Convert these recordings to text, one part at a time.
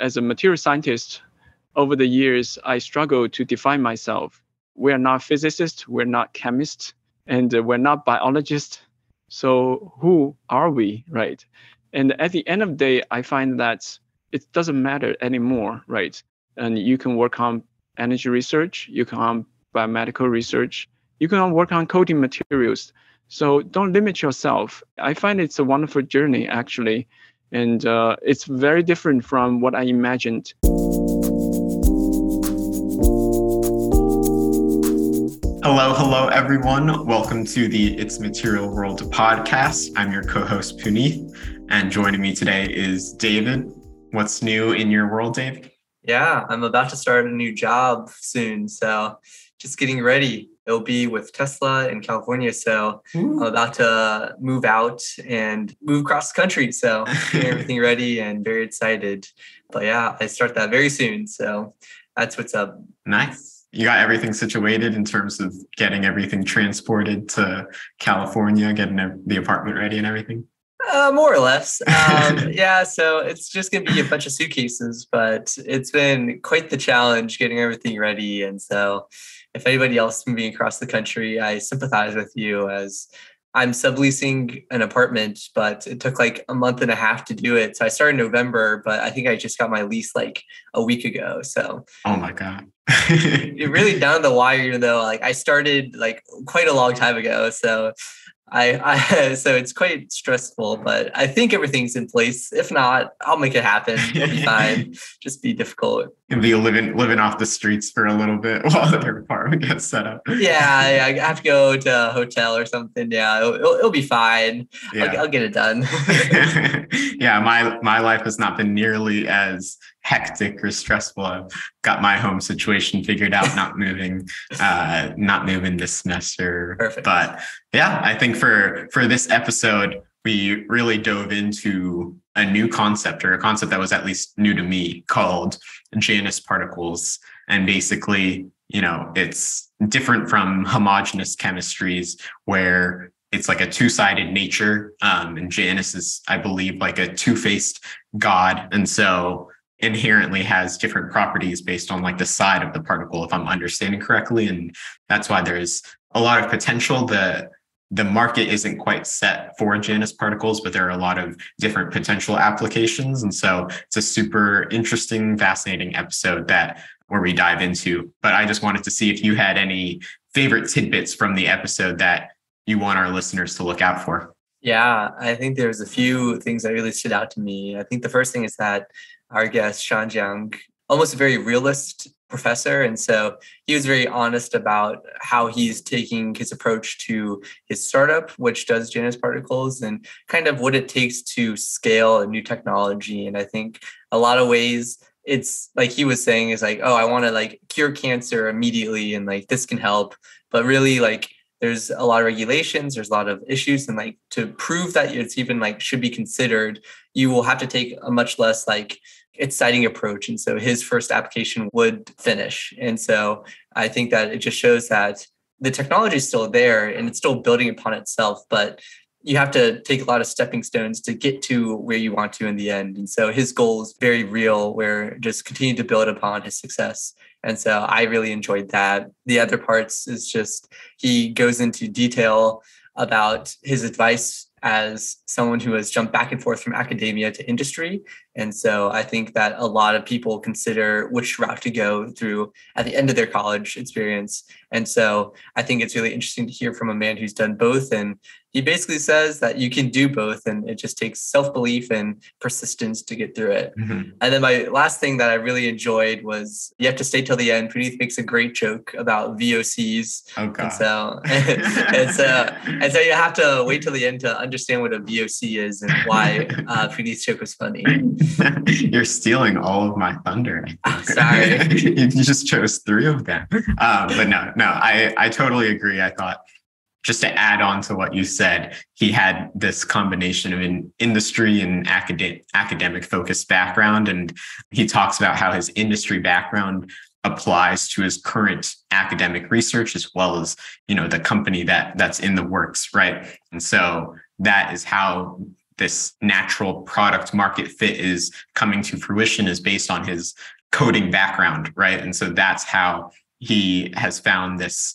As a material scientist, over the years, I struggle to define myself. We're not physicists, we're not chemists, and uh, we're not biologists. So who are we, right? And at the end of the day, I find that it doesn't matter anymore, right? And you can work on energy research, you can on biomedical research, you can work on coating materials. So don't limit yourself. I find it's a wonderful journey actually, and uh, it's very different from what I imagined. Hello, hello, everyone. Welcome to the It's Material World podcast. I'm your co host, Puneeth, and joining me today is David. What's new in your world, Dave? Yeah, I'm about to start a new job soon. So just getting ready. It'll be with Tesla in California. So Ooh. I'm about to move out and move across the country. So getting everything ready and very excited. But yeah, I start that very soon. So that's what's up. Nice you got everything situated in terms of getting everything transported to California, getting the apartment ready and everything? Uh, more or less. Um, yeah, so it's just going to be a bunch of suitcases, but it's been quite the challenge getting everything ready. And so, if anybody else moving across the country, I sympathize with you as I'm subleasing an apartment, but it took like a month and a half to do it. So I started in November, but I think I just got my lease like a week ago. So oh my god, you're really down the wire. Even though like I started like quite a long time ago, so I, I so it's quite stressful, but I think everything's in place. If not, I'll make it happen. It'll be fine. Just be difficult. And be living living off the streets for a little bit while the apartment gets set up. Yeah, I have to go to a hotel or something. Yeah, it'll, it'll, it'll be fine. Yeah. I'll, I'll get it done. yeah, my my life has not been nearly as hectic or stressful. I've got my home situation figured out, not moving, uh, not moving this semester. Perfect. But yeah, I think for for this episode, we really dove into a new concept or a concept that was at least new to me called Janus particles. And basically, you know, it's different from homogeneous chemistries where it's like a two-sided nature. Um, and Janus is, I believe, like a two-faced god. And so inherently has different properties based on like the side of the particle if i'm understanding correctly and that's why there's a lot of potential the the market isn't quite set for Janus particles, but there are a lot of different potential applications. And so it's a super interesting, fascinating episode that where we dive into. But I just wanted to see if you had any favorite tidbits from the episode that you want our listeners to look out for. Yeah, I think there's a few things that really stood out to me. I think the first thing is that our guest, Shan Jiang, almost a very realist professor. And so he was very honest about how he's taking his approach to his startup, which does Janus particles, and kind of what it takes to scale a new technology. And I think a lot of ways it's like he was saying is like, oh, I want to like cure cancer immediately and like this can help. But really like there's a lot of regulations there's a lot of issues and like to prove that it's even like should be considered you will have to take a much less like exciting approach. And so his first application would finish. And so I think that it just shows that the technology is still there and it's still building upon itself, but you have to take a lot of stepping stones to get to where you want to in the end. And so his goal is very real, where just continue to build upon his success. And so I really enjoyed that. The other parts is just he goes into detail about his advice as someone who has jumped back and forth from academia to industry. And so I think that a lot of people consider which route to go through at the end of their college experience. And so I think it's really interesting to hear from a man who's done both and he basically says that you can do both and it just takes self-belief and persistence to get through it mm-hmm. and then my last thing that i really enjoyed was you have to stay till the end Puneeth makes a great joke about vocs oh, God. and so and so and so you have to wait till the end to understand what a voc is and why uh, Puneeth's joke was funny you're stealing all of my thunder sorry. You just chose three of them. Um, but no no i i totally agree. I thought just to add on to what you said, he had this combination of an industry and academic academic focused background. And he talks about how his industry background applies to his current academic research as well as you know the company that that's in the works right? And so that is how this natural product market fit is coming to fruition is based on his coating background, right? And so that's how he has found this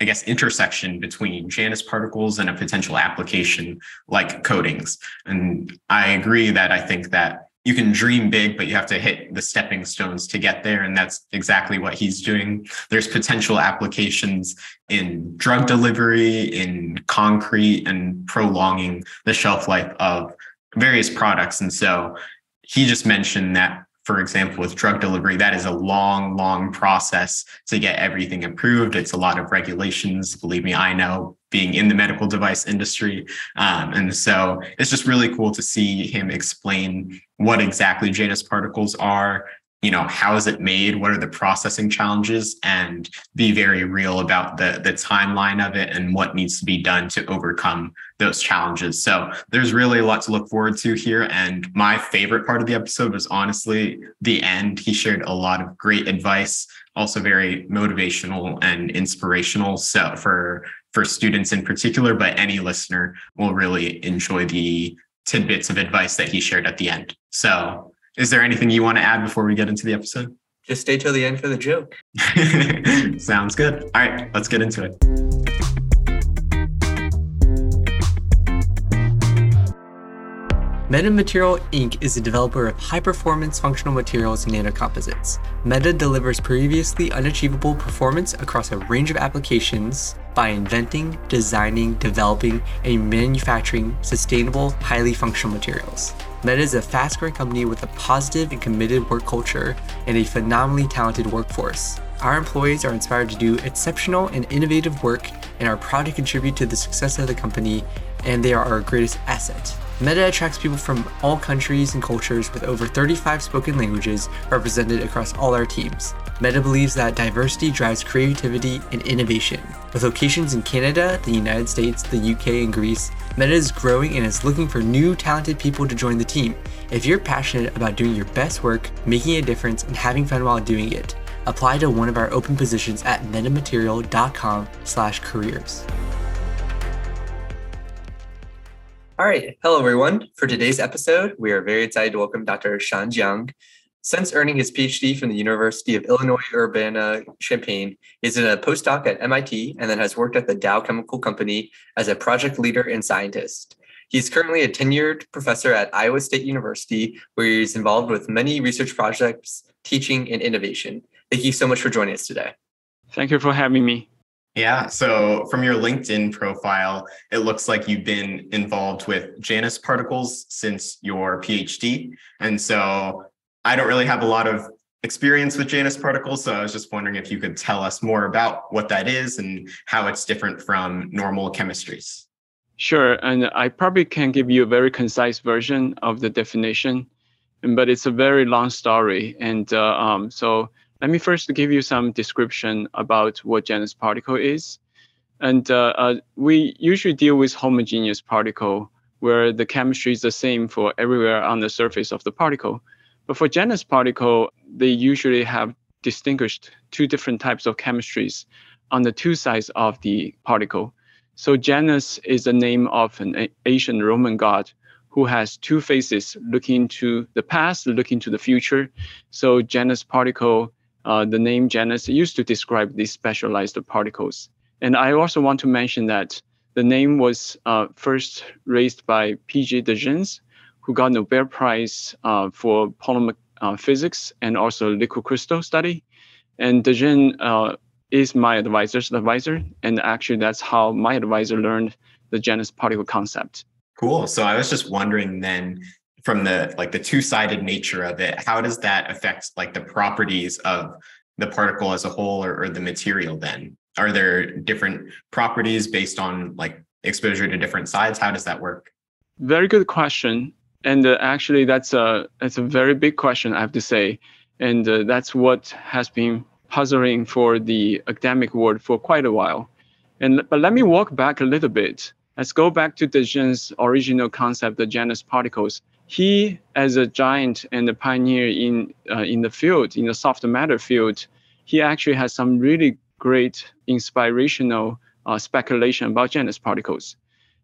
I guess, intersection between Janus particles and a potential application like coatings. And I agree that I think that you can dream big, but you have to hit the stepping stones to get there. And that's exactly what he's doing. There's potential applications in drug delivery, in concrete, and prolonging the shelf life of various products. And so he just mentioned that for example, with drug delivery, that is a long, long process to get everything approved. It's a lot of regulations. Believe me, I know being in the medical device industry. Um, and so it's just really cool to see him explain what exactly Janus particles are, you know how is it made? What are the processing challenges? And be very real about the the timeline of it and what needs to be done to overcome those challenges. So there's really a lot to look forward to here. And my favorite part of the episode was honestly the end. He shared a lot of great advice also very motivational and inspirational. So for for students in particular but any listener will really enjoy the tidbits of advice that he shared at the end. So is there anything you want to add before we get into the episode? Just stay till the end for the joke. Sounds good. All right, let's get into it. Meta Material Inc. is a developer of high performance functional materials and nanocomposites. Meta delivers previously unachievable performance across a range of applications by inventing, designing, developing, and manufacturing sustainable, highly functional materials. Meta is a fast growing company with a positive and committed work culture and a phenomenally talented workforce. Our employees are inspired to do exceptional and innovative work and are proud to contribute to the success of the company, and they are our greatest asset. Meta attracts people from all countries and cultures with over 35 spoken languages represented across all our teams. Meta believes that diversity drives creativity and innovation. With locations in Canada, the United States, the UK, and Greece, Meta is growing and is looking for new talented people to join the team. If you're passionate about doing your best work, making a difference, and having fun while doing it, apply to one of our open positions at metamaterial.com/careers. All right. Hello, everyone. For today's episode, we are very excited to welcome Dr. Shan Jiang. Since earning his PhD from the University of Illinois Urbana-Champaign, in a postdoc at MIT and then has worked at the Dow Chemical Company as a project leader and scientist. He's currently a tenured professor at Iowa State University, where he's involved with many research projects, teaching, and innovation. Thank you so much for joining us today. Thank you for having me. Yeah. So from your LinkedIn profile, it looks like you've been involved with Janus particles since your PhD. And so I don't really have a lot of experience with Janus particles. So I was just wondering if you could tell us more about what that is and how it's different from normal chemistries. Sure. And I probably can give you a very concise version of the definition, but it's a very long story. And uh, um, so let me first give you some description about what Janus particle is. And uh, uh, we usually deal with homogeneous particle where the chemistry is the same for everywhere on the surface of the particle. But for Janus particle, they usually have distinguished two different types of chemistries on the two sides of the particle. So Janus is the name of an ancient Roman god who has two faces looking to the past, looking to the future. So Janus particle uh, the name Janus used to describe these specialized particles. And I also want to mention that the name was uh, first raised by P.J. de Gennes, who got Nobel Prize uh, for polymer uh, physics and also liquid crystal study. And de Gennes uh, is my advisor's advisor. And actually, that's how my advisor learned the Janus particle concept. Cool. So I was just wondering then, from the like the two-sided nature of it how does that affect like the properties of the particle as a whole or, or the material then? Are there different properties based on like exposure to different sides? How does that work? Very good question and uh, actually that's a that's a very big question i have to say and uh, that's what has been puzzling for the academic world for quite a while. And but let me walk back a little bit. Let's go back to de Gennes' original concept the Janus particles he, as a giant and a pioneer in uh, in the field, in the soft matter field, he actually has some really great inspirational uh, speculation about Janus particles.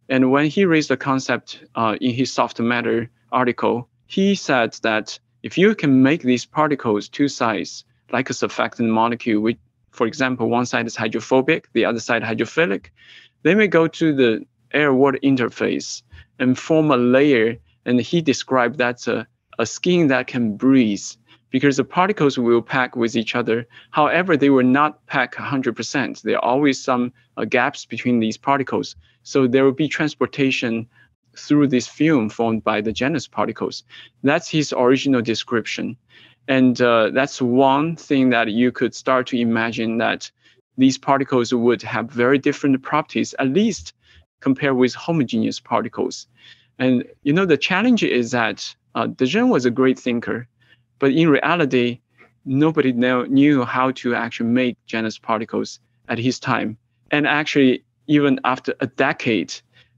And when he raised the concept uh, in his soft matter article, he said that if you can make these particles two sides, like a surfactant molecule, which, for example, one side is hydrophobic, the other side hydrophilic, they may go to the air-water interface and form a layer. And he described that's a, a skin that can breathe because the particles will pack with each other. However, they will not pack 100%. There are always some uh, gaps between these particles. So there will be transportation through this film formed by the Janus particles. That's his original description. And uh, that's one thing that you could start to imagine that these particles would have very different properties, at least compared with homogeneous particles. And you know, the challenge is that uh, De Gennes was a great thinker, but in reality, nobody know, knew how to actually make Janus particles at his time. And actually, even after a decade,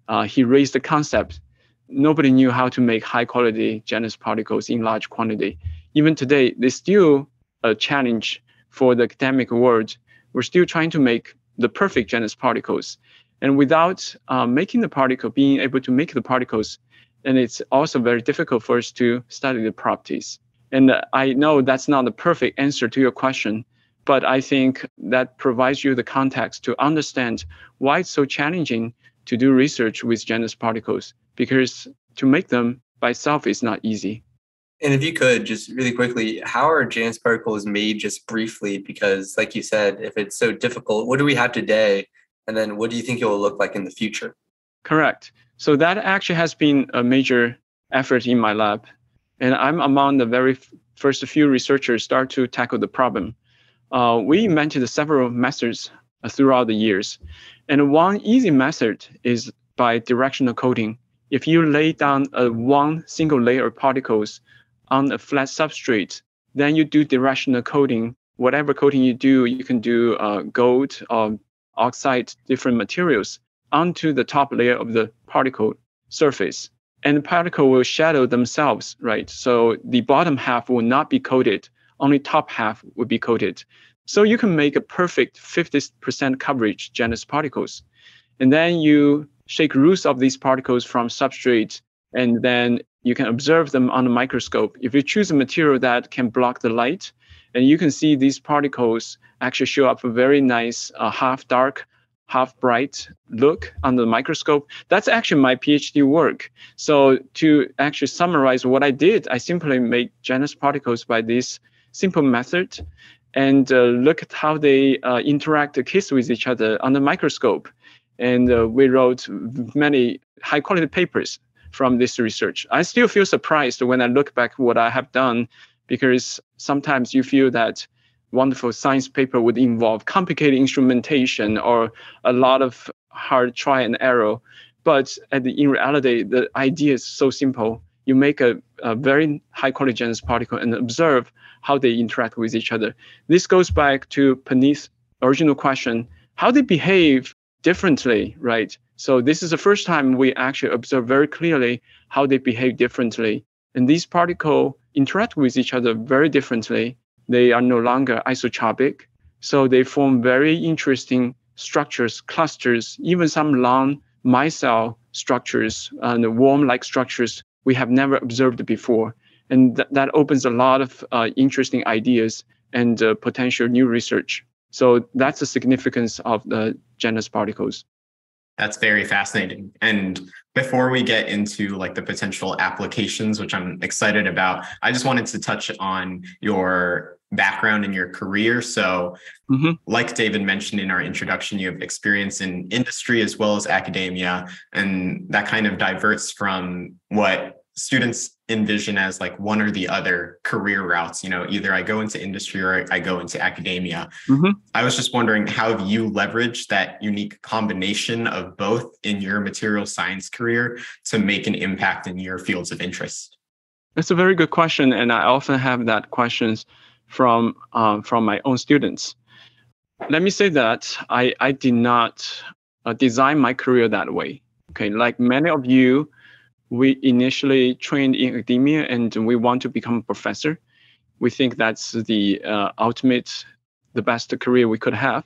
uh, he raised the concept. Nobody knew how to make high quality Janus particles in large quantity. Even today, there's still a challenge for the academic world. We're still trying to make the perfect Janus particles. And without uh, making the particle, being able to make the particles, and it's also very difficult for us to study the properties. And uh, I know that's not the perfect answer to your question, but I think that provides you the context to understand why it's so challenging to do research with Janus particles because to make them by itself is not easy. And if you could just really quickly, how are Janus particles made just briefly? Because, like you said, if it's so difficult, what do we have today? And then what do you think it will look like in the future? Correct. So, that actually has been a major effort in my lab. And I'm among the very first few researchers start to tackle the problem. Uh, we invented several methods uh, throughout the years. And one easy method is by directional coating. If you lay down a one single layer of particles on a flat substrate, then you do directional coating. Whatever coating you do, you can do uh, gold or oxide, different materials onto the top layer of the particle surface. And the particle will shadow themselves, right? So the bottom half will not be coated, only top half will be coated. So you can make a perfect 50% coverage Janus particles. And then you shake loose of these particles from substrate, and then you can observe them on the microscope. If you choose a material that can block the light, and you can see these particles actually show up a very nice uh, half dark, half bright look on the microscope. That's actually my PhD work. So to actually summarize what I did, I simply made Janus particles by this simple method and uh, look at how they uh, interact, kiss with each other the microscope. And uh, we wrote many high quality papers from this research. I still feel surprised when I look back what I have done because sometimes you feel that wonderful science paper would involve complicated instrumentation or a lot of hard try and error. But the, in reality, the idea is so simple. You make a, a very high quality Janus particle and observe how they interact with each other. This goes back to Puneeth's original question, how they behave differently, right? So this is the first time we actually observe very clearly how they behave differently. And these particles interact with each other very differently. They are no longer isotropic. So they form very interesting structures, clusters, even some long micelle structures and worm-like structures we have never observed before. And th- that opens a lot of uh, interesting ideas and uh, potential new research. So that's the significance of the Janus particles. That's very fascinating. And before we get into like the potential applications, which I'm excited about, I just wanted to touch on your background in your career. So, mm-hmm. like David mentioned in our introduction, you have experience in industry as well as academia, and that kind of diverts from what students envision as like one or the other career routes you know either i go into industry or i go into academia. Mm-hmm. i was just wondering how have you leveraged that unique combination of both in your material science career to make an impact in your fields of interest? That's a very good question and i often have that questions from um, from my own students. Let me say that i i did not uh, design my career that way okay? Like many of you we initially trained in academia and we want to become a professor. We think that's the uh, ultimate, the best career we could have.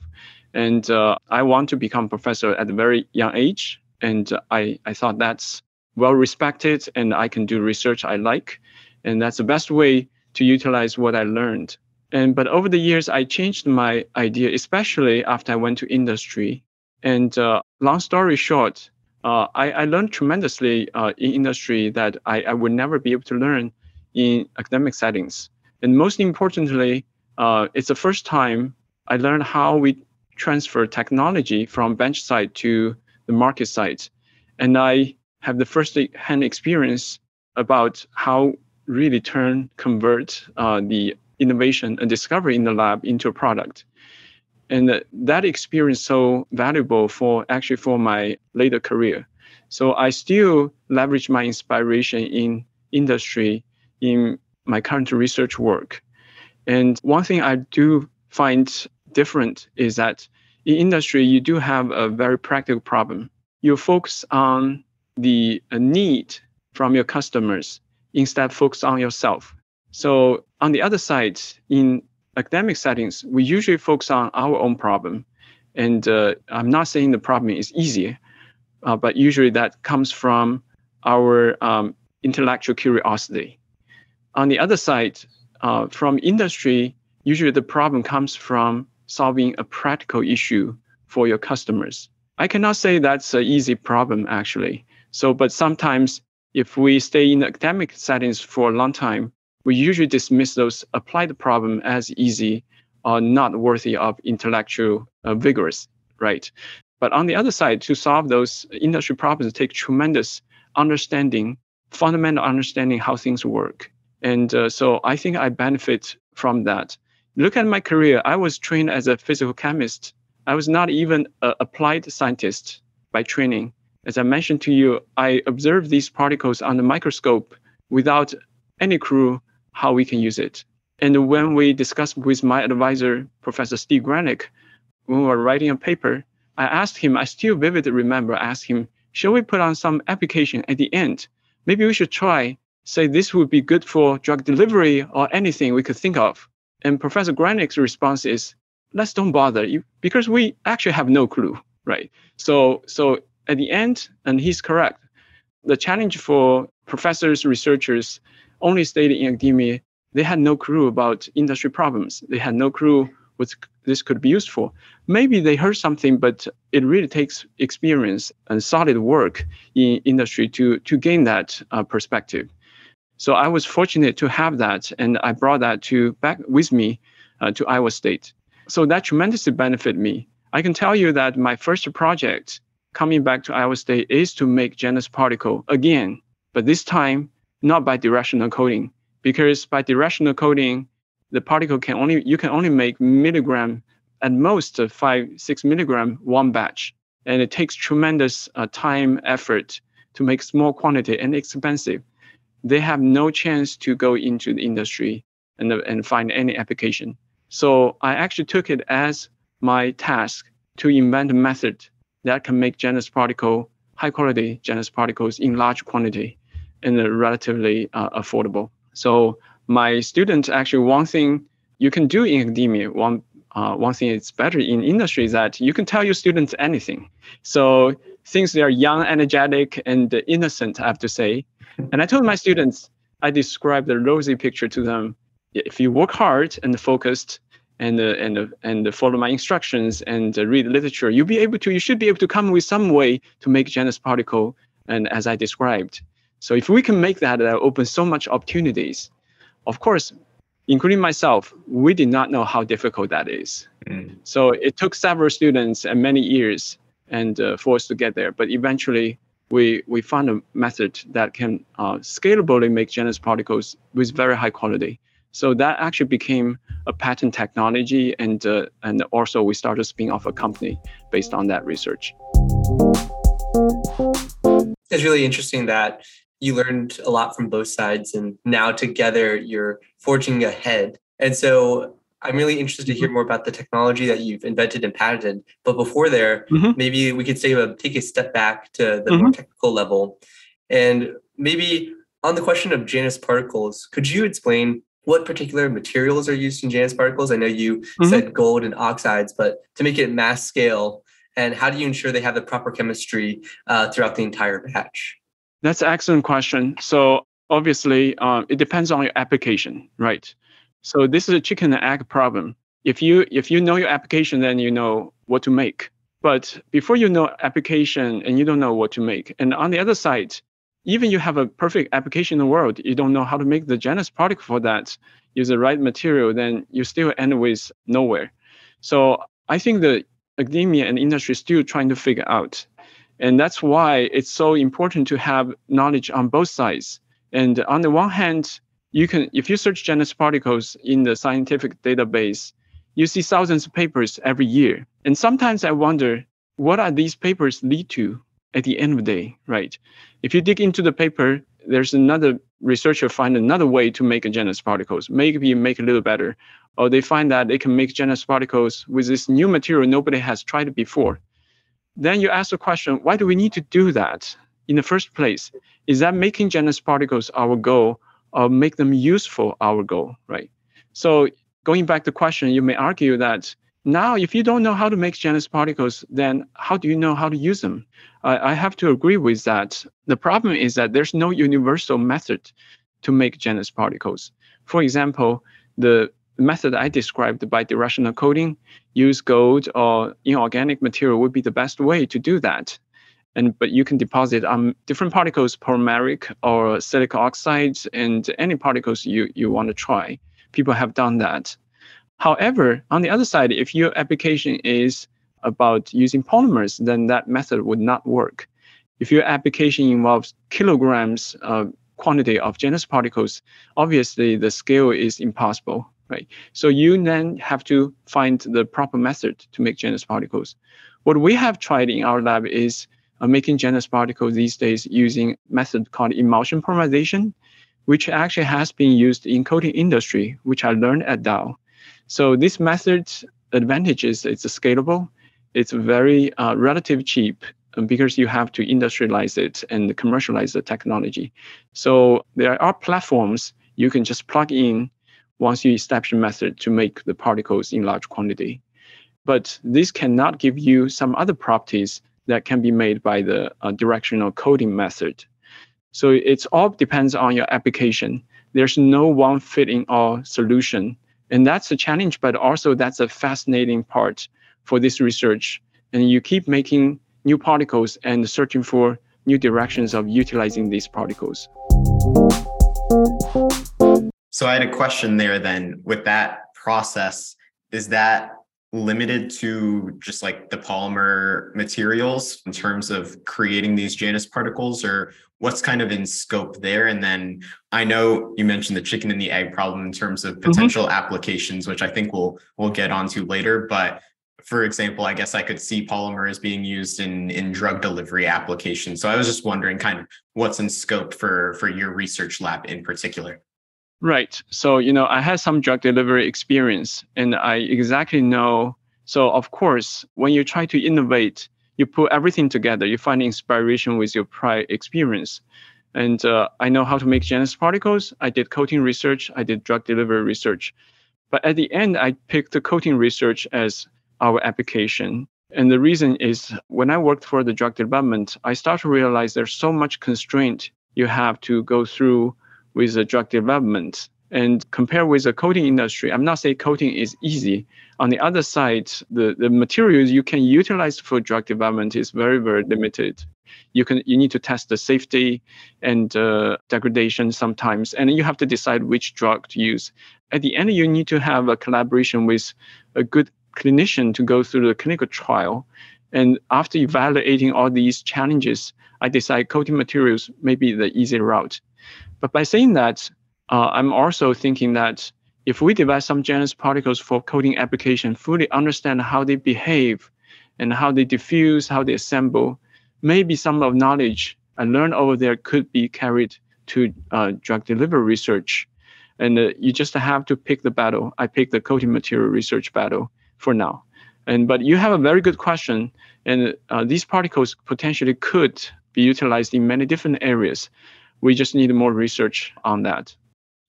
And uh, I want to become a professor at a very young age. and I I thought that's well respected, and I can do research I like, and that's the best way to utilize what I learned. And but over the years, I changed my idea, especially after I went to industry. And uh, long story short, uh, I, I, learned tremendously uh, in industry that I, I, would never be able to learn in academic settings. And most importantly, uh, it's the first time I learned how we transfer technology from bench side to the market side. And I have the first hand experience about how really turn, convert uh, the innovation and discovery in the lab into a product. And that experience so valuable for actually for my later career. So I still leverage my inspiration in industry in my current research work. And one thing I do find different is that in industry, you do have a very practical problem. You focus on the need from your customers instead focus on yourself. So on the other side, in academic settings, we usually focus on our own problem. And uh, I'm not saying the problem is easy, uh, but usually that comes from our um, intellectual curiosity. On the other side, uh, from industry, usually the problem comes from solving a practical issue for your customers. I cannot say that's an easy problem actually. So, but sometimes if we stay in academic settings for a long time, we usually dismiss those applied problem as easy or not worthy of intellectual uh, vigorous, right? But on the other side, to solve those industry problems take tremendous understanding, fundamental understanding how things work. And uh, so I think I benefit from that. Look at my career. I was trained as a physical chemist. I was not even an applied scientist by training. As I mentioned to you, I observed these particles on the microscope without any clue how we can use it. And when we discussed with my advisor, Professor Steve Granick, when we were writing a paper, I asked him, I still vividly remember, I asked him, should we put on some application at the end? Maybe we should try, say this would be good for drug delivery or anything we could think of. And Professor Granick's response is, let's don't bother you because we actually have no clue, right? So, so at the end, and he's correct, the challenge for professors, researchers only stayed in academia, they had no clue about industry problems. They had no clue what this could be used for. Maybe they heard something, but it really takes experience and solid work in industry to, to gain that uh, perspective. So I was fortunate to have that, and I brought that to back with me uh, to Iowa State. So that tremendously benefited me. I can tell you that my first project coming back to Iowa State is to make Janus particle again, but this time not by directional coating, because by directional coating, the particle can only you can only make milligram at most five six milligram one batch, and it takes tremendous uh, time effort to make small quantity and expensive. They have no chance to go into the industry and and find any application. So I actually took it as my task to invent a method that can make Janus particle, high quality Janus particles in large quantity and relatively uh, affordable. So my students actually one thing you can do in academia, one uh, one thing is better in industry is that you can tell your students anything. So since they are young, energetic, and innocent, I have to say. And I told my students, I described the rosy picture to them. If you work hard and focused, and uh, and uh, and follow my instructions and uh, read literature, you'll be able to. You should be able to come with some way to make Janus particle, and as I described. So if we can make that, that opens so much opportunities. Of course, including myself, we did not know how difficult that is. Mm. So it took several students and many years and uh, for us to get there. But eventually, we we found a method that can uh, scalably make Janus particles with very high quality. So that actually became a patent technology, and uh, and also we started spinning off a company based on that research. It's really interesting that you learned a lot from both sides, and now together you're forging ahead. And so I'm really interested to hear mm-hmm. more about the technology that you've invented and patented. But before there, mm-hmm. maybe we could say uh, take a step back to the mm-hmm. more technical level, and maybe on the question of Janus particles, could you explain what particular materials are used in Janus particles? I know you mm-hmm. said gold and oxides, but to make it mass scale And how do you ensure they have the proper chemistry uh, throughout the entire batch? That's an excellent question. So obviously, um, it depends on your application, right? So this is a chicken and egg problem. If you if you know your application, then you know what to make. But before you know application and you don't know what to make, and on the other side, even you have a perfect application in the world, you don't know how to make the Janus product for that, use the right material, then you still end with nowhere. So I think the academia and industry is still trying to figure out. And that's why it's so important to have knowledge on both sides. And on the one hand, you can, if you search Janus particles in the scientific database, you see thousands of papers every year. And sometimes I wonder, what are these papers lead to at the end of the day, right? If you dig into the paper, there's another researcher find another way to make Janus particles, maybe make a little better. Or they find that they can make Janus particles with this new material nobody has tried before. Then you ask the question, why do we need to do that in the first place? Is that making Janus particles our goal or make them useful our goal, right? So going back to the question, you may argue that now if you don't know how to make Janus particles, then how do you know how to use them? I, I have to agree with that. The problem is that there's no universal method to make Janus particles. For example, the method I described by directional coating, use gold or inorganic material would be the best way to do that. And but you can deposit on different particles, polymeric or silica oxides, and any particles you, you want to try. People have done that. However, on the other side, if your application is about using polymers, then that method would not work. If your application involves kilograms uh, quantity of Janus particles, obviously the scale is impossible, right? So you then have to find the proper method to make Janus particles. What we have tried in our lab is uh, making Janus particles these days using method called emulsion polymerization, which actually has been used in coating industry, which I learned at Dow. So this method advantage is it's scalable, it's very uh, relative cheap um, because you have to industrialize it and commercialize the technology. So there are platforms you can just plug in once you establish a method to make the particles in large quantity. But this cannot give you some other properties that can be made by the uh, directional coating method. So it all depends on your application. There's no one fitting all solution. And that's a challenge, but also that's a fascinating part for this research. And you keep making new particles and searching for new directions of utilizing these particles. So I had a question there then with that process, is that limited to just like the polymer materials in terms of creating these Janus particles or what's kind of in scope there and then i know you mentioned the chicken and the egg problem in terms of mm-hmm. potential mm-hmm. applications which i think we'll we'll get onto later but for example i guess i could see polymer polymers being used in in drug delivery applications so i was just wondering kind of what's in scope for for your research lab in particular Right. So, you know, I had some drug delivery experience and I exactly know. So, of course, when you try to innovate, you put everything together, you find inspiration with your prior experience. And uh, I know how to make Janus particles. I did coating research, I did drug delivery research. But at the end, I picked the coating research as our application. And the reason is when I worked for the drug development, I started to realize there's so much constraint you have to go through with the drug development. And compare with the coating industry, I'm not saying coating is easy. On the other side, the, the materials you can utilize for drug development is very, very limited. You can you need to test the safety and uh, degradation sometimes, and you have to decide which drug to use. At the end, you need to have a collaboration with a good clinician to go through the clinical trial. And after evaluating all these challenges, I decide coating materials may be the easy route. But by saying that, uh, I'm also thinking that if we develop some Janus particles for coating application, fully understand how they behave and how they diffuse, how they assemble, maybe some of knowledge I learned over there could be carried to uh, drug delivery research. And uh, you just have to pick the battle. I pick the coating material research battle for now. And but you have a very good question, and uh, these particles potentially could be utilized in many different areas we just need more research on that.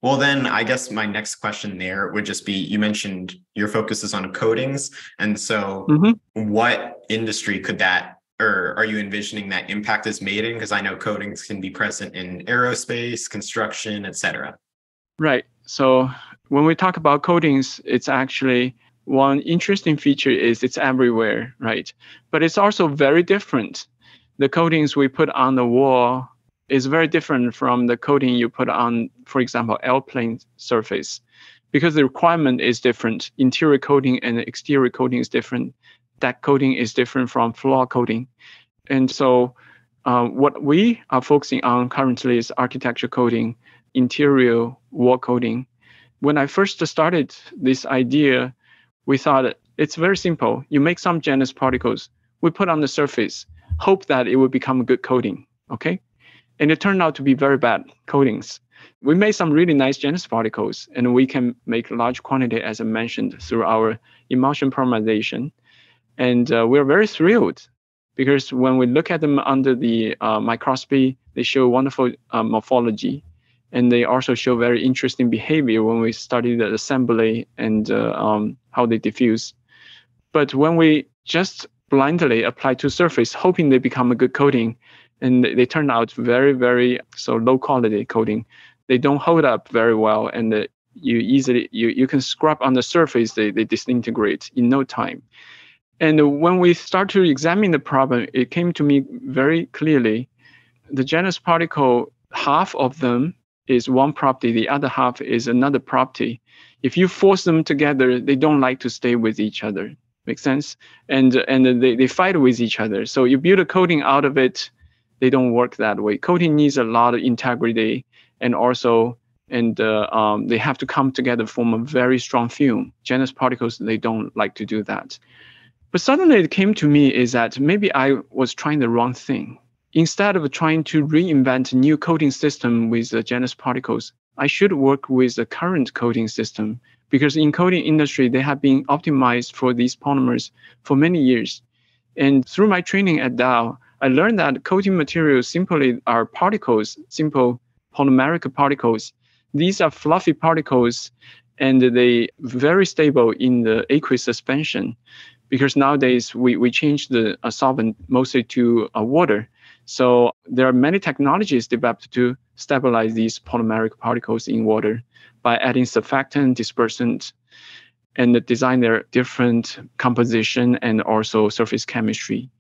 Well, then I guess my next question there would just be you mentioned your focus is on coatings. And so, mm-hmm. what industry could that, or are you envisioning that impact is made in? Because I know coatings can be present in aerospace, construction, et cetera. Right. So, when we talk about coatings, it's actually one interesting feature is it's everywhere, right? But it's also very different. The coatings we put on the wall is very different from the coating you put on, for example, airplane surface, because the requirement is different. Interior coating and exterior coating is different. Deck coating is different from floor coating. And so uh, what we are focusing on currently is architecture coating, interior wall coating. When I first started this idea, we thought it's very simple. You make some Janus particles, we put on the surface, hope that it will become a good coating. Okay and it turned out to be very bad coatings. We made some really nice Janus particles, and we can make large quantity, as I mentioned, through our emulsion polymerization. And uh, we're very thrilled because when we look at them under the uh, microscopy, they show wonderful uh, morphology, and they also show very interesting behavior when we study the assembly and uh, um, how they diffuse. But when we just blindly apply to surface, hoping they become a good coating, and they turn out very very so low quality coating. They don't hold up very well and you easily you, you can scrub on the surface they, they disintegrate in no time. And when we start to examine the problem it came to me very clearly. The Janus particle half of them is one property the other half is another property. If you force them together they don't like to stay with each other. Make sense? And and they, they fight with each other. So you build a coating out of it they don't work that way. Coating needs a lot of integrity and also and uh, um, they have to come together form a very strong film. Janus particles they don't like to do that. But suddenly it came to me is that maybe I was trying the wrong thing. Instead of trying to reinvent a new coating system with the Janus particles, I should work with the current coating system because in coating industry they have been optimized for these polymers for many years. And through my training at Dow, I learned that coating materials simply are particles, simple polymeric particles. These are fluffy particles and they very stable in the aqueous suspension because nowadays we, we change the uh, solvent mostly to uh, water. So there are many technologies developed to stabilize these polymeric particles in water by adding surfactant, dispersant, and design their different composition and also surface chemistry.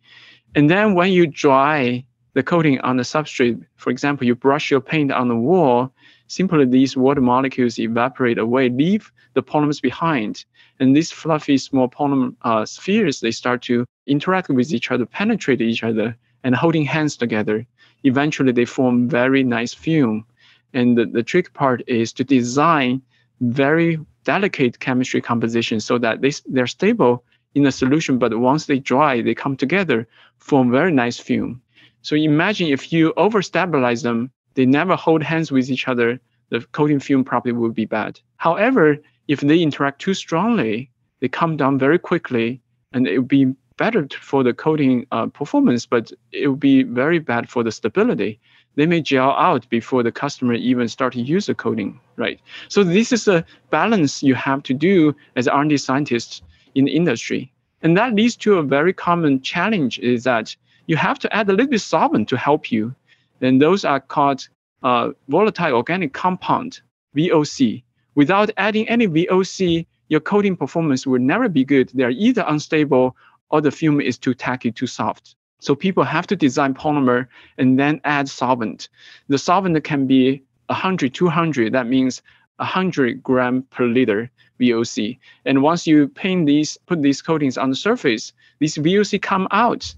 And then when you dry the coating on the substrate, for example, you brush your paint on the wall, simply these water molecules evaporate away, leave the polymers behind. And these fluffy small polymer uh, spheres, they start to interact with each other, penetrate each other, and holding hands together. Eventually, they form very nice film. And the, the trick part is to design very delicate chemistry composition so that they, they're stable in a solution, but once they dry, they come together, form very nice film. So imagine if you overstabilize them, they never hold hands with each other, the coating film probably will be bad. However, if they interact too strongly, they come down very quickly, and it would be better for the coating uh, performance, but it would be very bad for the stability. They may gel out before the customer even start to use the coating, right? So this is a balance you have to do as R&D scientists in the industry. And that leads to a very common challenge is that you have to add a little bit solvent to help you. And those are called uh, volatile organic compound, VOC. Without adding any VOC, your coating performance will never be good. They're either unstable or the film is too tacky, too soft. So people have to design polymer and then add solvent. The solvent can be 100, 200. That means 100 gram per liter VOC. And once you paint these, put these coatings on the surface, these VOC come out.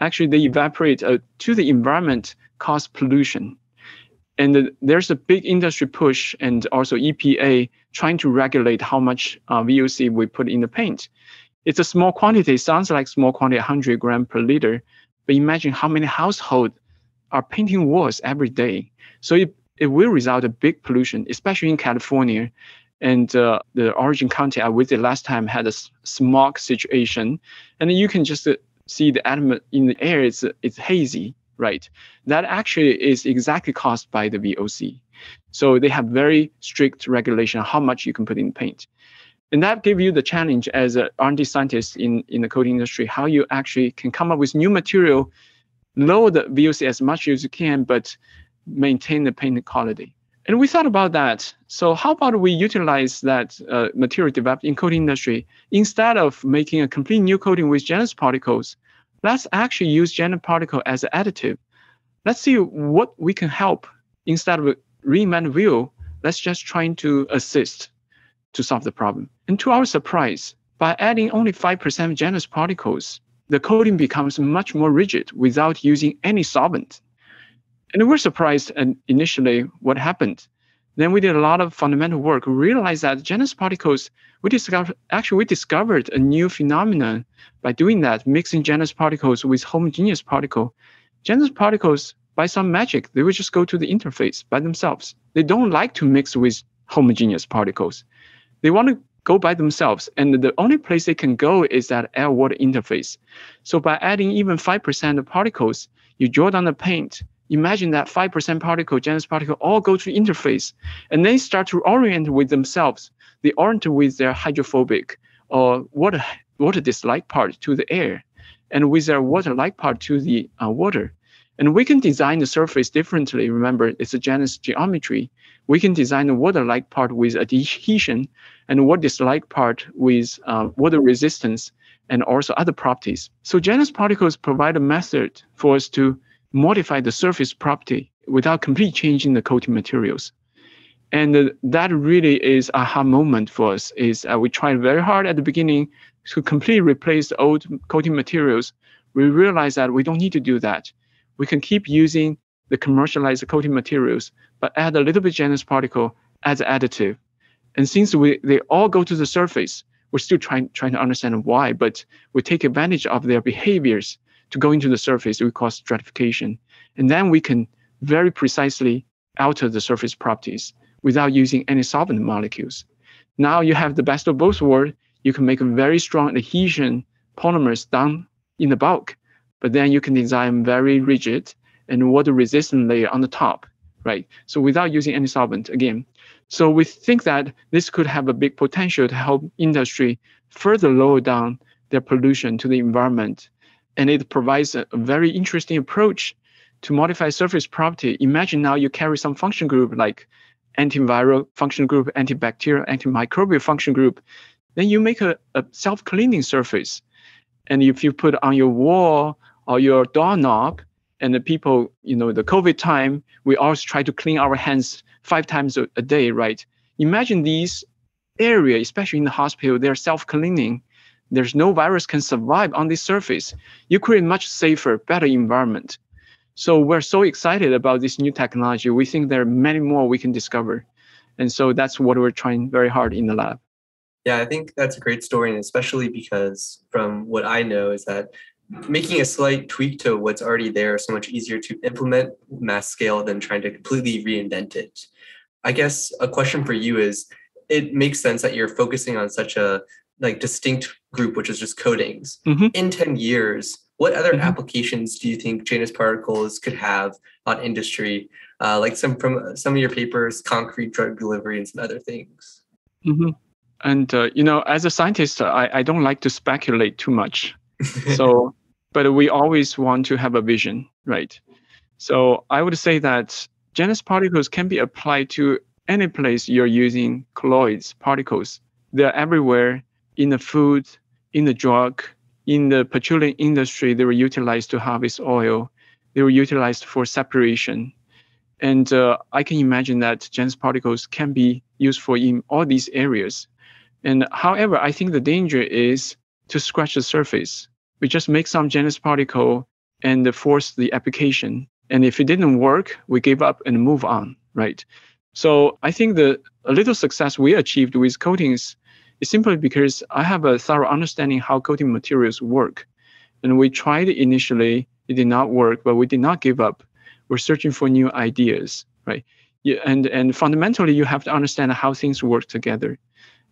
Actually, they evaporate uh, to the environment, cause pollution. And there's a big industry push and also EPA trying to regulate how much uh, VOC we put in the paint. It's a small quantity, sounds like small quantity, 100 gram per liter. But imagine how many households are painting walls every day. So it it will result in big pollution, especially in California. And uh, the Orange County I visited last time had a smog situation, and you can just uh, see the element in the air. It's it's hazy, right? That actually is exactly caused by the VOC. So they have very strict regulation on how much you can put in paint. And that gives you the challenge as an R&D scientist in, in the coating industry, how you actually can come up with new material, lower the VOC as much as you can, but maintain the paint quality. And we thought about that. So how about we utilize that uh, material developed in coating industry instead of making a complete new coating with Janus particles? Let's actually use Janus particle as an additive. Let's see what we can help instead of reinvent wheel. Let's just trying to assist to solve the problem. And to our surprise, by adding only 5% Janus particles, the coating becomes much more rigid without using any solvent. And we're surprised and initially what happened. Then we did a lot of fundamental work. We realized that Janus particles, we discovered actually we discovered a new phenomenon by doing that, mixing Janus particles with homogeneous particle. Janus particles, by some magic, they will just go to the interface by themselves. They don't like to mix with homogeneous particles. They want to go by themselves. And the only place they can go is that air water interface. So by adding even 5% of particles, you draw down the paint. Imagine that 5% particle, Janus particle, all go to interface and they start to orient with themselves. They orient with their hydrophobic or water, water dislike part to the air and with their water like part to the uh, water. And we can design the surface differently. Remember, it's a Janus geometry. We can design the water-like part with adhesion and water dislike part with uh, water resistance and also other properties. So Janus particles provide a method for us to modify the surface property without completely changing the coating materials. And uh, that really is aha moment for us is uh, we tried very hard at the beginning to completely replace the old coating materials. We realized that we don't need to do that we can keep using the commercialized coating materials, but add a little bit Janus particle as additive. And since we they all go to the surface, we're still trying trying to understand why, but we take advantage of their behaviors to go into the surface, we call stratification. And then we can very precisely alter the surface properties without using any solvent molecules. Now you have the best of both worlds. You can make a very strong adhesion polymers down in the bulk but then you can design very rigid and water resistant layer on the top, right? So without using any solvent again. So we think that this could have a big potential to help industry further lower down their pollution to the environment. And it provides a, very interesting approach to modify surface property. Imagine now you carry some function group like antiviral function group, antibacterial, antimicrobial function group, then you make a, a self-cleaning surface. And if you put on your wall or your doorknob and the people, you know, the COVID time, we always try to clean our hands five times a, a day, right? Imagine these area, especially in the hospital, they're self-cleaning. There's no virus can survive on this surface. You create much safer, better environment. So we're so excited about this new technology. We think there are many more we can discover. And so that's what we're trying very hard in the lab. Yeah, I think that's a great story, and especially because from what I know is that making a slight tweak to what's already there is so much easier to implement mass scale than trying to completely reinvent it. I guess a question for you is it makes sense that you're focusing on such a like distinct group, which is just coatings. Mm-hmm. In 10 years, what other mm-hmm. applications do you think Janus particles could have on industry? Uh, like some from some of your papers, concrete drug delivery and some other things. Mm-hmm. And uh, you know, as a scientist, I, I don't like to speculate too much. so but we always want to have a vision, right? So I would say that Janus particles can be applied to any place you're using colloids particles. They're everywhere in the food, in the drug, in the petroleum industry. They were utilized to harvest oil. They were utilized for separation. And uh, I can imagine that Janus particles can be useful in all these areas. And however, I think the danger is to scratch the surface we just make some Janus particle and force the application. And if it didn't work, we give up and move on, right? So I think the a little success we achieved with coatings is simply because I have a thorough understanding how coating materials work. And we tried initially, it did not work, but we did not give up. We're searching for new ideas, right? And, and fundamentally, you have to understand how things work together.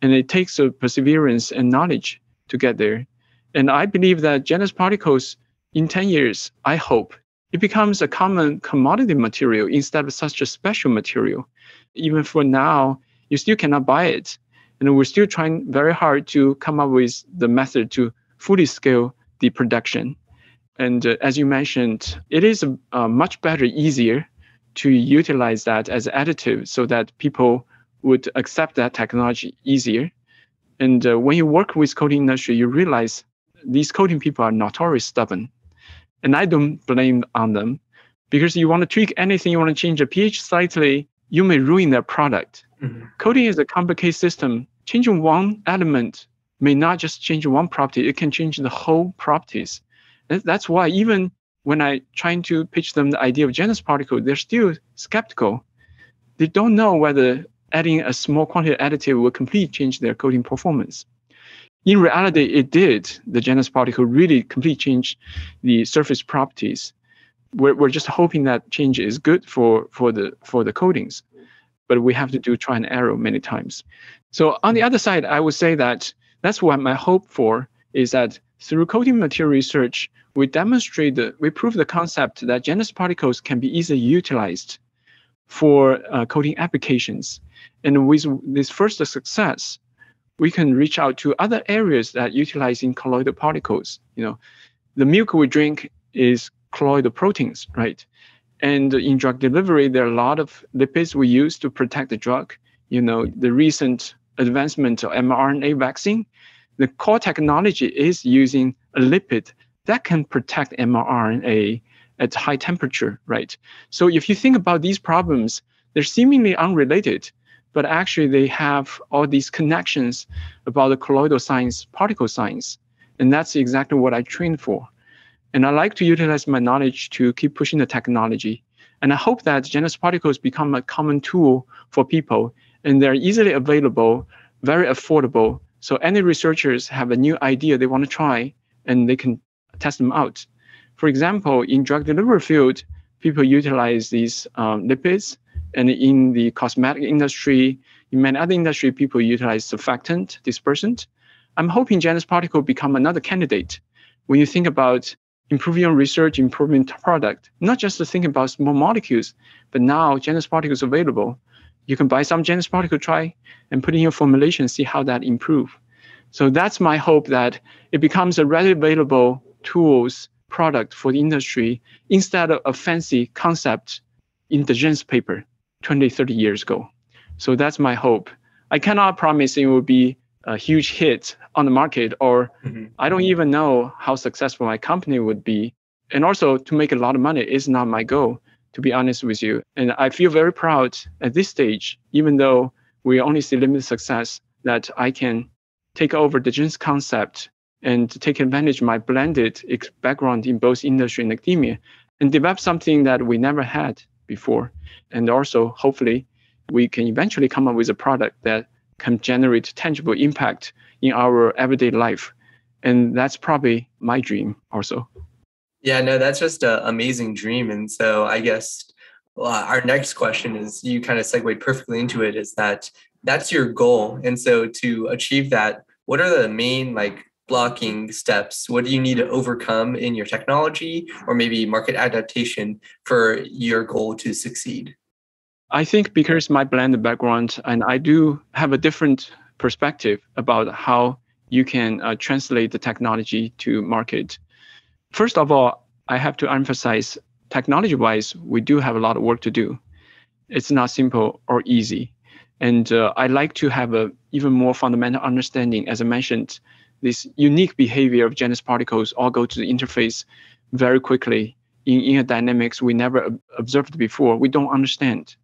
And it takes a perseverance and knowledge to get there. And I believe that Janus particles in 10 years, I hope it becomes a common commodity material instead of such a special material. Even for now, you still cannot buy it. And we're still trying very hard to come up with the method to fully scale the production. And uh, as you mentioned, it is uh, much better, easier to utilize that as additive so that people would accept that technology easier. And uh, when you work with coating industry, you realize these coating people are notoriously stubborn. And I don't blame on them because you want to tweak anything, you want to change the pH slightly, you may ruin their product. Mm-hmm. Coating is a complicated system. Changing one element may not just change one property, it can change the whole properties. And that's why even when I trying to pitch them the idea of Janus particle, they're still skeptical. They don't know whether adding a small quantity of additive will completely change their coating performance. In reality, it did. The Janus particle really completely changed the surface properties. We're, we're just hoping that change is good for, for the for the coatings, but we have to do try and error many times. So on the other side, I would say that that's what my hope for is that through coating material research, we demonstrate the, we prove the concept that Janus particles can be easily utilized for uh, coating applications. And with this first success, we can reach out to other areas that utilizing colloidal particles. You know, the milk we drink is colloidal proteins, right? And in drug delivery, there are a lot of lipids we use to protect the drug. You know, the recent advancement of mRNA vaccine, the core technology is using a lipid that can protect mRNA at high temperature, right? So if you think about these problems, they're seemingly unrelated, but actually they have all these connections about the colloidal science, particle science. And that's exactly what I trained for. And I like to utilize my knowledge to keep pushing the technology. And I hope that Janus particles become a common tool for people and they're easily available, very affordable. So any researchers have a new idea they want to try and they can test them out. For example, in drug delivery field, people utilize these um, lipids and in the cosmetic industry, in many other industry, people utilize surfactant, dispersant. I'm hoping Janus particle become another candidate. When you think about improving your research, improving product, not just to think about small molecules, but now Janus particles available. You can buy some Janus particle, try and put in your formulation, see how that improve. So that's my hope that it becomes a readily available tools product for the industry instead of a fancy concept in de Gennes paper. 20, 30 years ago. So that's my hope. I cannot promise it will be a huge hit on the market, or mm-hmm. I don't even know how successful my company would be. And also, to make a lot of money is not my goal, to be honest with you. And I feel very proud at this stage, even though we only see limited success, that I can take over de Gennes concept and take advantage of my blended background in both industry and academia and develop something that we never had before. And also, hopefully, we can eventually come up with a product that can generate tangible impact in our everyday life. And that's probably my dream also. Yeah, no, that's just an amazing dream. And so I guess well, our next question is you kind of segue perfectly into it is that that's your goal. And so to achieve that, what are the main like blocking steps? What do you need to overcome in your technology or maybe market adaptation for your goal to succeed? I think because my blended background and I do have a different perspective about how you can uh, translate the technology to market. First of all, I have to emphasize technology wise, we do have a lot of work to do. It's not simple or easy. And uh, I like to have a even more fundamental understanding, as I mentioned, this unique behavior of Janus particles all go to the interface very quickly in, in a dynamics we never observed before. We don't understand.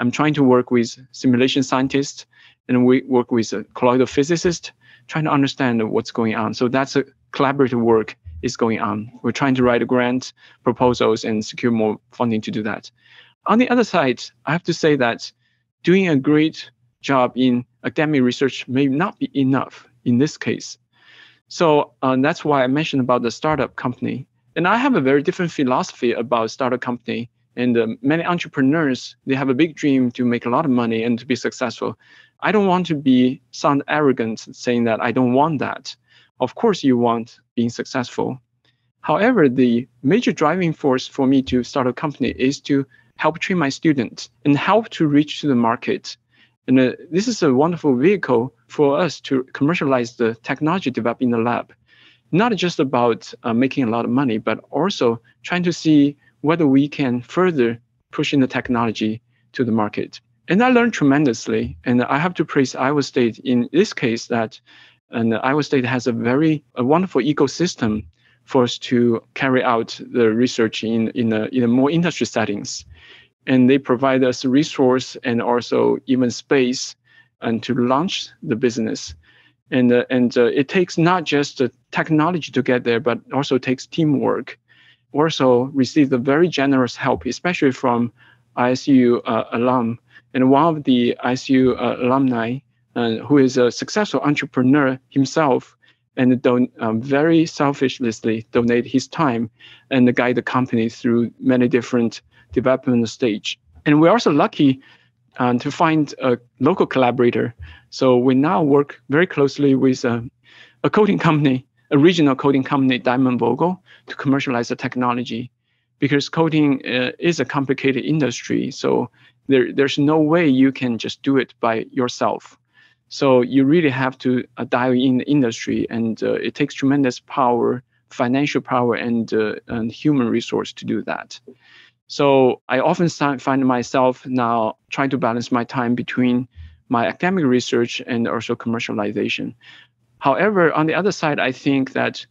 I'm trying to work with simulation scientists and we work with a colloidal physicist trying to understand what's going on. So that's a collaborative work is going on. We're trying to write grant proposals and secure more funding to do that. On the other side, I have to say that doing a great job in academic research may not be enough in this case. So uh, that's why I mentioned about the startup company. And I have a very different philosophy about startup company. And uh, many entrepreneurs, they have a big dream to make a lot of money and to be successful. I don't want to be sound arrogant saying that I don't want that. Of course, you want being successful. However, the major driving force for me to start a company is to help train my students and help to reach to the market. And uh, this is a wonderful vehicle for us to commercialize the technology developed in the lab. Not just about uh, making a lot of money, but also trying to see whether we can further push in the technology to the market. And I learned tremendously. And I have to praise Iowa State in this case that and Iowa State has a very a wonderful ecosystem for us to carry out the research in, in, a, in a more industry settings. And they provide us resource and also even space and to launch the business. And, uh, and uh, it takes not just the technology to get there, but also takes teamwork. Also received a very generous help, especially from ISU uh, alum. And one of the ISU uh, alumni, uh, who is a successful entrepreneur himself, and don- um, very selfishly donate his time and guide the company through many different development stage. And we're also lucky uh, to find a local collaborator. So we now work very closely with a, a coating company, a regional coating company, Diamond Vogel, to commercialize the technology. Because coating uh, is a complicated industry, so there, there's no way you can just do it by yourself. So you really have to uh, dive in the industry, and uh, it takes tremendous power, financial power, and uh, and human resource to do that. So I often find myself now trying to balance my time between my academic research and also commercialization. However, on the other side, I think that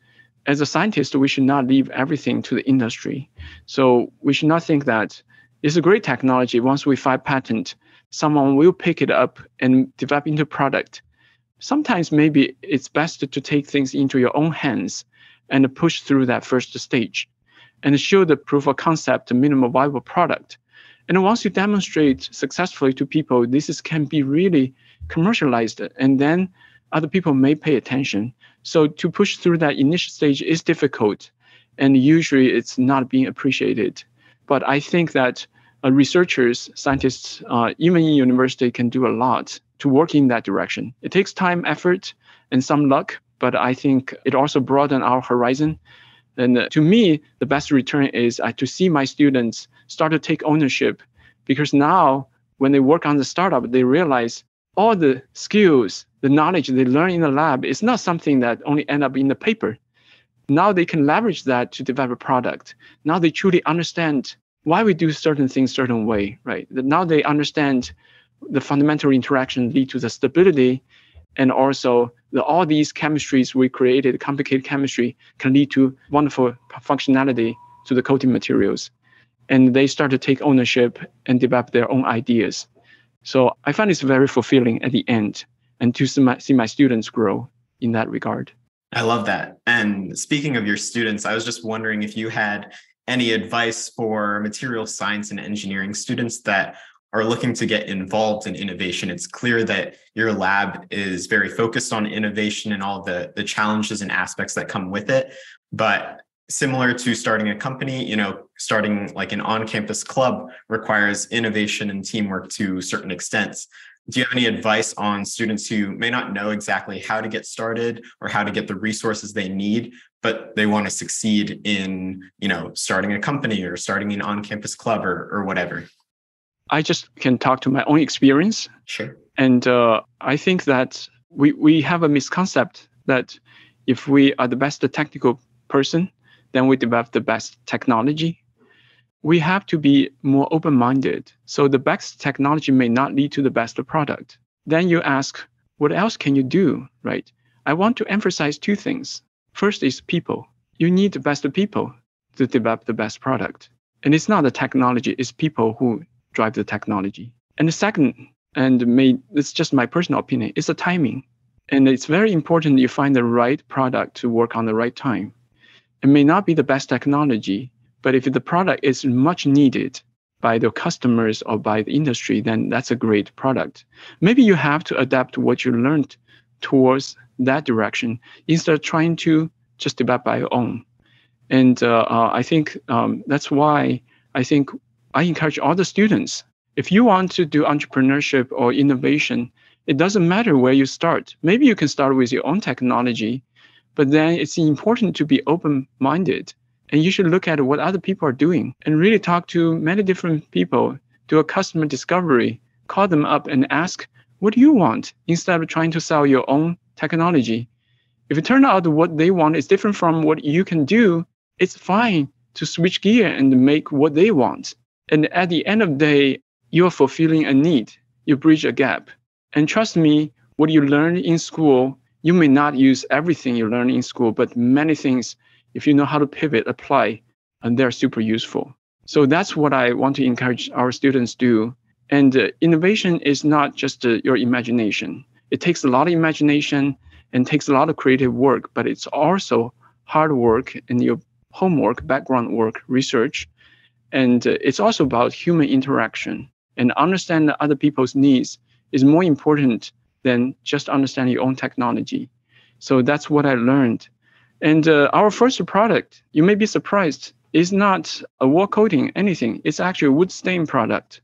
as a scientist, we should not leave everything to the industry. So we should not think that it's a great technology. Once we file patent, someone will pick it up and develop into product. Sometimes maybe it's best to take things into your own hands and push through that first stage and show the proof of concept, the minimum viable product. And once you demonstrate successfully to people, this is, can be really commercialized, and then other people may pay attention. So to push through that initial stage is difficult, and usually it's not being appreciated. But I think that uh, researchers, scientists, uh, even in university, can do a lot to work in that direction. It takes time, effort, and some luck, but I think it also broadens our horizon. And uh, to me, the best return is uh, to see my students start to take ownership, because now when they work on the startup, they realize all the skills, the knowledge they learn in the lab is not something that only end up in the paper. Now they can leverage that to develop a product. Now they truly understand why we do certain things certain way, right? Now they understand the fundamental interaction lead to the stability and also the, all these chemistries we created, complicated chemistry, can lead to wonderful functionality to the coating materials. And they start to take ownership and develop their own ideas. So I find it's very fulfilling at the end and to see my, see my students grow in that regard. I love that. And speaking of your students, I was just wondering if you had any advice for material science and engineering students that are looking to get involved in innovation it's clear that your lab is very focused on innovation and all the the challenges and aspects that come with it but similar to starting a company you know starting like an on-campus club requires innovation and teamwork to certain extents do you have any advice on students who may not know exactly how to get started or how to get the resources they need but they want to succeed in you know starting a company or starting an on-campus club or, or whatever? I just can talk to my own experience. Sure. And uh, i think that we, we have a misconception that if we are the best technical person then we develop the best technology we have to be more open-minded so the best technology may not lead to the best product then you ask what else can you do right i want to emphasize two things First is people. You need the best people to develop the best product. And it's not the technology, it's people who drive the technology. And the second, and may, it's just my personal opinion, is the timing. And it's very important you find the right product to work on the right time. It may not be the best technology, but if the product is much needed by the customers or by the industry, then that's a great product. Maybe you have to adapt what you learned towards that direction instead of trying to just develop by your own. And uh, uh, I think um, that's why I think I encourage all the students. If you want to do entrepreneurship or innovation, it doesn't matter where you start. Maybe you can start with your own technology, but then it's important to be open-minded And you should look at what other people are doing and really talk to many different people, do a customer discovery, call them up and ask, what do you want? Instead of trying to sell your own technology. If it turns out what they want is different from what you can do, it's fine to switch gear and make what they want. And at the end of the day, you're fulfilling a need. You bridge a gap. And trust me, what you learn in school, you may not use everything you learn in school, but many things, if you know how to pivot, apply, and they're super useful. So that's what I want to encourage our students do. And uh, innovation is not just uh, your imagination. It takes a lot of imagination and takes a lot of creative work, but it's also hard work and your homework, background work, research. And uh, it's also about human interaction and understand other people's needs is more important than just understanding your own technology. So that's what I learned. And uh, our first product, you may be surprised, is not a wall coating anything. It's actually a wood stain product.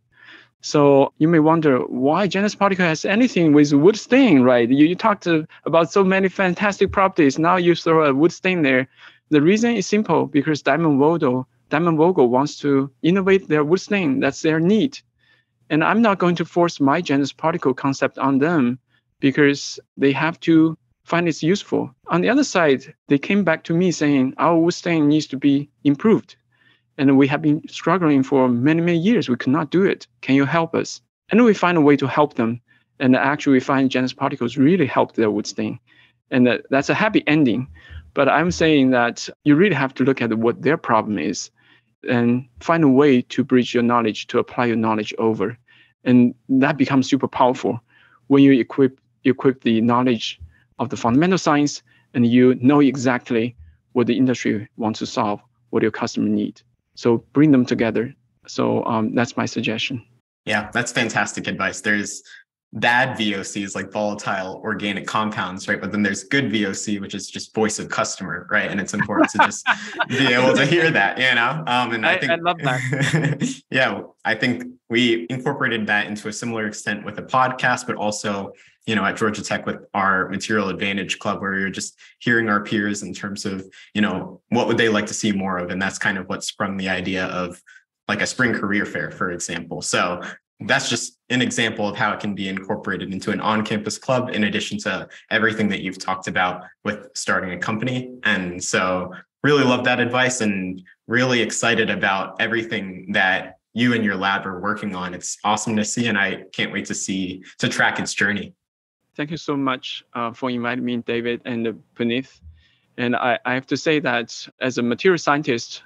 So you may wonder why Janus Particle has anything with wood stain, right? You, you talked about so many fantastic properties. Now you throw a wood stain there. The reason is simple because Diamond Vogel, Diamond Vogel wants to innovate their wood stain. That's their need. And I'm not going to force my Janus particle concept on them because they have to find it's useful. On the other side, they came back to me saying our wood stain needs to be improved. And we have been struggling for many, many years. We could not do it. Can you help us? And we find a way to help them. And actually, we find Janus particles really help their wood stain. And that, that's a happy ending. But I'm saying that you really have to look at what their problem is and find a way to bridge your knowledge to apply your knowledge over and that becomes super powerful when you equip equip the knowledge of the fundamental science and you know exactly what the industry wants to solve what your customer need so bring them together so um, that's my suggestion yeah that's fantastic advice there's bad VOCs like volatile organic compounds, right? But then there's good VOC, which is just voice of customer, right? And it's important to just be able to hear that, you know. Um, and I, I think I love that. yeah, I think we incorporated that into a similar extent with a podcast, but also you know at georgia tech with our material advantage club where you're just hearing our peers in terms of you know what would they like to see more of? And that's kind of what sprung the idea of like a spring career fair for example. So that's just an example of how it can be incorporated into an on-campus club in addition to everything that you've talked about with starting a company. And so really love that advice and really excited about everything that you and your lab are working on. It's awesome to see and i can't wait to see to track its journey thank you so much uh, for inviting me david and uh, Puneeth and I, I have to say that as a material scientist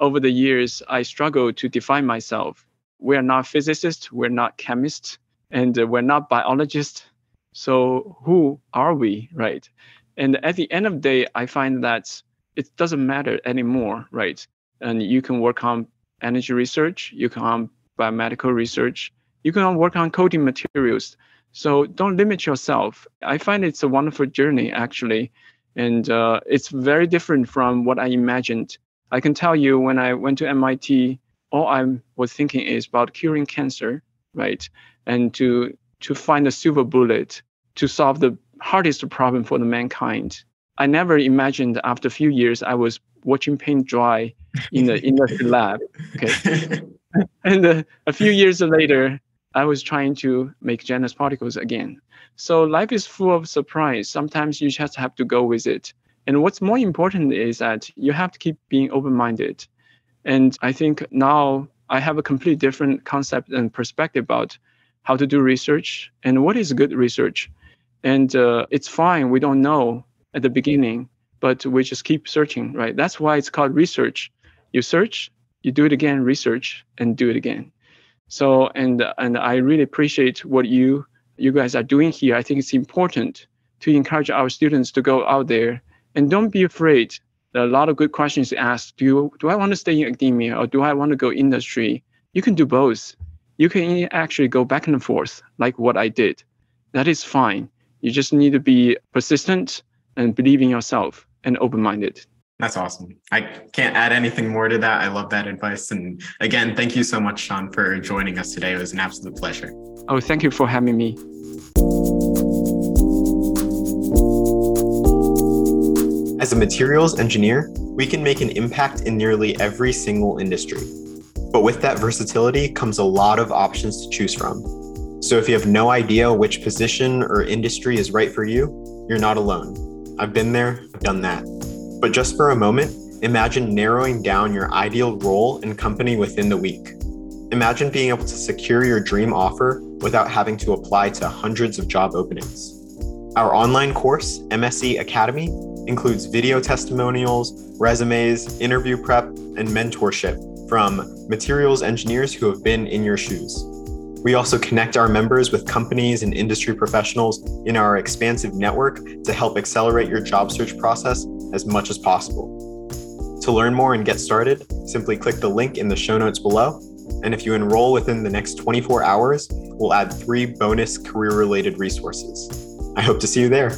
over the years i struggle to define myself we're not physicists, we're not chemists, and uh, we're not biologists. So who are we, right? And at the end of the day, I find that it doesn't matter anymore, right? And you can work on energy research, you can on biomedical research, you can work on coating materials. So don't limit yourself. I find it's a wonderful journey actually, and uh, it's very different from what I imagined. I can tell you when I went to MIT, all I was thinking is about curing cancer, right? And to to find a silver bullet to solve the hardest problem for the mankind. I never imagined after a few years I was watching paint dry in the industry lab. Okay. and uh, a few years later, I was trying to make Janus particles again. So life is full of surprise. Sometimes you just have to go with it. And what's more important is that you have to keep being open-minded. And I think now I have a completely different concept and perspective about how to do research and what is good research. And uh, it's fine, we don't know at the beginning, but we just keep searching, right? That's why it's called research. You search, you do it again, research, and do it again. So, and and I really appreciate what you you guys are doing here. I think it's important to encourage our students to go out there and don't be afraid a lot of good questions asked. Do you, do I want to stay in academia or do I want to go industry? You can do both. You can actually go back and forth like what I did. That is fine. You just need to be persistent and believe in yourself and open-minded. That's awesome. I can't add anything more to that. I love that advice. And again, thank you so much, Shan, for joining us today. It was an absolute pleasure. Oh, thank you for having me. As a materials engineer, we can make an impact in nearly every single industry. But with that versatility comes a lot of options to choose from. So if you have no idea which position or industry is right for you, you're not alone. I've been there, I've done that. But just for a moment, imagine narrowing down your ideal role and company within the week. Imagine being able to secure your dream offer without having to apply to hundreds of job openings. Our online course, MSE Academy, includes video testimonials, resumes, interview prep, and mentorship from materials engineers who have been in your shoes. We also connect our members with companies and industry professionals in our expansive network to help accelerate your job search process as much as possible. To learn more and get started, simply click the link in the show notes below. And if you enroll within the next 24 hours, we'll add three bonus career related resources. I hope to see you there.